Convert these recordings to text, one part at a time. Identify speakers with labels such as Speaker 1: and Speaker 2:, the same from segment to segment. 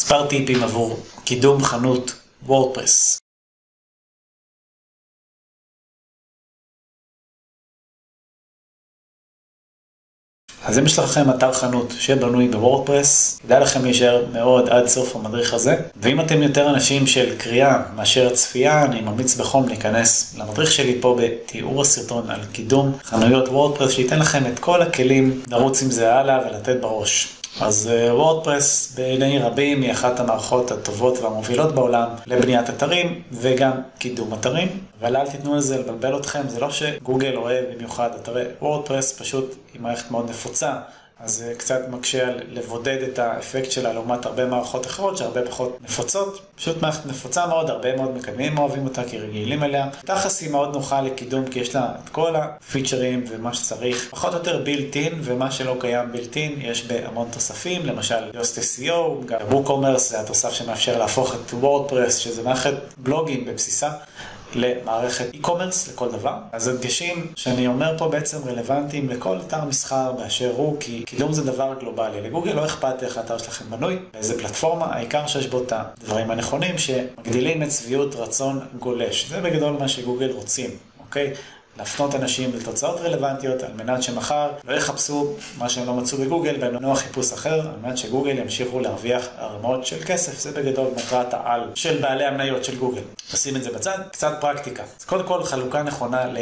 Speaker 1: מספר טיפים עבור קידום חנות וורדפרס אז אם יש לכם אתר חנות שבנוי בוורדפרס, כדאי לכם להישאר מאוד עד סוף המדריך הזה. ואם אתם יותר אנשים של קריאה מאשר צפייה, אני ממליץ בחום להיכנס למדריך שלי פה בתיאור הסרטון על קידום חנויות וורדפרס, שייתן לכם את כל הכלים לרוץ עם זה הלאה ולתת בראש. אז וורדפרס בעיני רבים היא אחת המערכות הטובות והמובילות בעולם לבניית אתרים וגם קידום אתרים, אבל אל תיתנו לזה לבלבל אתכם, זה לא שגוגל אוהב במיוחד אתרי וורדפרס, פשוט היא מערכת מאוד נפוצה. אז זה קצת מקשה לבודד את האפקט שלה לעומת הרבה מערכות אחרות שהרבה פחות נפוצות. פשוט מערכת נפוצה מאוד, הרבה מאוד מקדמים אוהבים אותה כי רגילים אליה. תכלס היא מאוד נוחה לקידום כי יש לה את כל הפיצ'רים ומה שצריך. פחות או יותר built-in ומה שלא קיים built-in יש בהמון תוספים, למשל Yoast SEO, גם ווקומרס זה התוסף שמאפשר להפוך את וורדפרס שזה מערכת בלוגים בבסיסה. למערכת e-commerce לכל דבר. אז הדגשים שאני אומר פה בעצם רלוונטיים לכל אתר מסחר באשר הוא, כי קידום זה דבר גלובלי. לגוגל לא אכפת איך האתר שלכם בנוי, באיזה פלטפורמה, העיקר שיש בו את הדברים הנכונים שמגדילים את שביעות רצון גולש. זה בגדול מה שגוגל רוצים, אוקיי? להפנות אנשים לתוצאות רלוונטיות על מנת שמחר לא יחפשו מה שהם לא מצאו בגוגל במנוע חיפוש אחר, על מנת שגוגל ימשיכו להרוויח ערמות של כסף. זה בגדול מטרת העל של בעלי המניות של גוגל. נשים את זה בצד, קצת פרקטיקה. אז קודם כל חלוקה נכונה ל...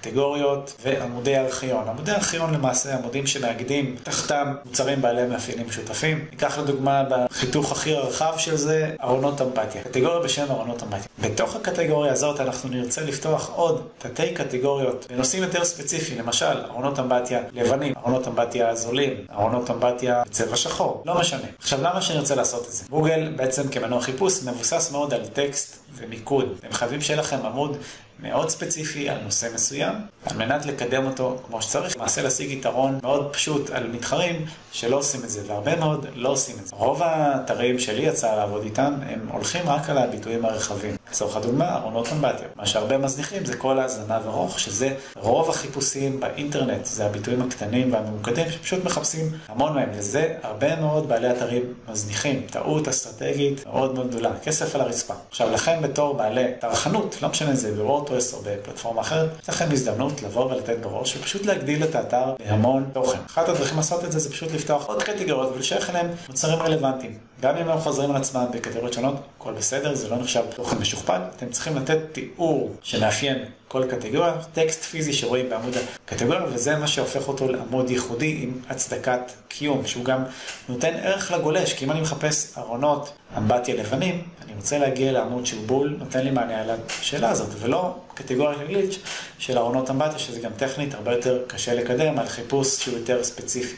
Speaker 1: קטגוריות ועמודי ארכיון. עמודי ארכיון למעשה עמודים שמאגדים תחתם מוצרים בעלי מאפיינים משותפים. ניקח לדוגמה בחיתוך הכי רחב של זה, ארונות אמפתיה. קטגוריה בשם ארונות אמפתיה. בתוך הקטגוריה הזאת אנחנו נרצה לפתוח עוד תתי קטגוריות בנושאים יותר ספציפיים, למשל ארונות אמפתיה לבנים, ארונות אמפתיה זולים, ארונות אמפתיה בצבע שחור, לא משנה. עכשיו למה שנרצה לעשות את זה? גוגל בעצם כמנוע חיפוש מבוסס מאוד על טקסט ומיקוד. אתם חייבים שיהיה לכם עמוד מאוד ספציפי על נושא מסוים, על מנת לקדם אותו כמו שצריך. למעשה להשיג יתרון מאוד פשוט על מתחרים שלא עושים את זה, והרבה מאוד לא עושים את זה. רוב האתרים שלי יצא לעבוד איתם, הם הולכים רק על הביטויים הרחבים. לצורך הדוגמה, ארונות אמבטיה. מה שהרבה מזניחים זה כל הזנב ארוך, שזה רוב החיפושים באינטרנט, זה הביטויים הקטנים והממוקדים, שפשוט מחפשים המון מהם, וזה הרבה מאוד בעלי אתרים מזניחים. טעות אסטרטגית מאוד מאוד גדולה, כסף על הרצפה. עכשיו, לכן בתור בעלי אתר חנות, לא משנה זה בוורדפרס או בפלטפורמה אחרת, יש לכם הזדמנות לבוא ולתת בראש ופשוט להגדיל את האתר בהמון תוכן. אחת הדרכים לעשות את זה זה פשוט לפתוח עוד קטגוריות ולשייך אליהם מוצרים רלוונטיים. גם אם הם חוזרים על עצמם בקטגוריות שונות, הכל בסדר, זה לא נחשב תוכן משוכפל. אתם צריכים לתת תיאור שמאפיין כל קטגוריה, טקסט פיזי שרואים בעמוד הקטגוריה, וזה מה שהופך אותו לעמוד ייחודי עם הצדקת קיום, שהוא גם נותן ערך לגולש, כי אם אני מחפש ארונות אמבטיה לבנים, אני רוצה להגיע לעמוד שהוא בול, נותן לי מענה על השאלה הזאת, ולא קטגוריה של גליץ' של ארונות אמבטיה, שזה גם טכנית הרבה יותר קשה לקדם על חיפוש שהוא יותר ספציפי.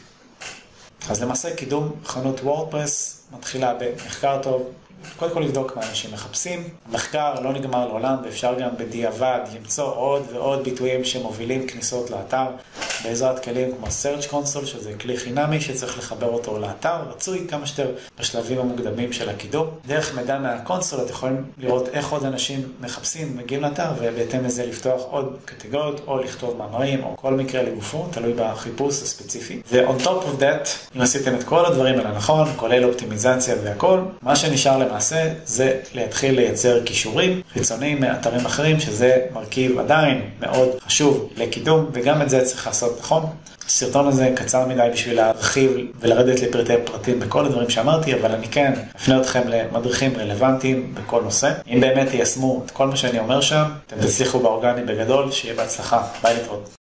Speaker 1: אז למעשה קידום חנות וורדפרס מתחילה במחקר טוב, קודם כל לבדוק מה אנשים מחפשים. מחקר לא נגמר לעולם ואפשר גם בדיעבד למצוא עוד ועוד ביטויים שמובילים כניסות לאתר בעזרת כלים כמו search console שזה כלי חינמי שצריך לחבר אותו לאתר, רצוי כמה שיותר בשלבים המוקדמים של הקידום. דרך מידע מהקונסול אתם יכולים לראות איך עוד אנשים מחפשים, מגיעים לאתר ובהתאם לזה לפתוח עוד קטגוריות או לכתוב מאמרים או כל מקרה לגופו, תלוי בחיפוש הספציפי. ו-on top of that, אם עשיתם את כל הדברים האלה נכון, כולל אופטימיזציה והכל, מה שנשאר למעשה זה להתחיל לייצר כישורים חיצוניים מאתרים אחרים, שזה מרכיב עדיין מאוד חשוב לקידום, וגם את זה צריך לעשות נכון. הסרטון הזה קצר מדי בשביל להרחיב ולרדת לפרטי פרטים בכל הדברים שאמרתי, אבל אני כן אפנה אתכם למדריכים רלוונטיים בכל נושא. אם באמת תיישמו את כל מה שאני אומר שם, אתם תצליחו באורגני בגדול, שיהיה בהצלחה. ביי להתראות.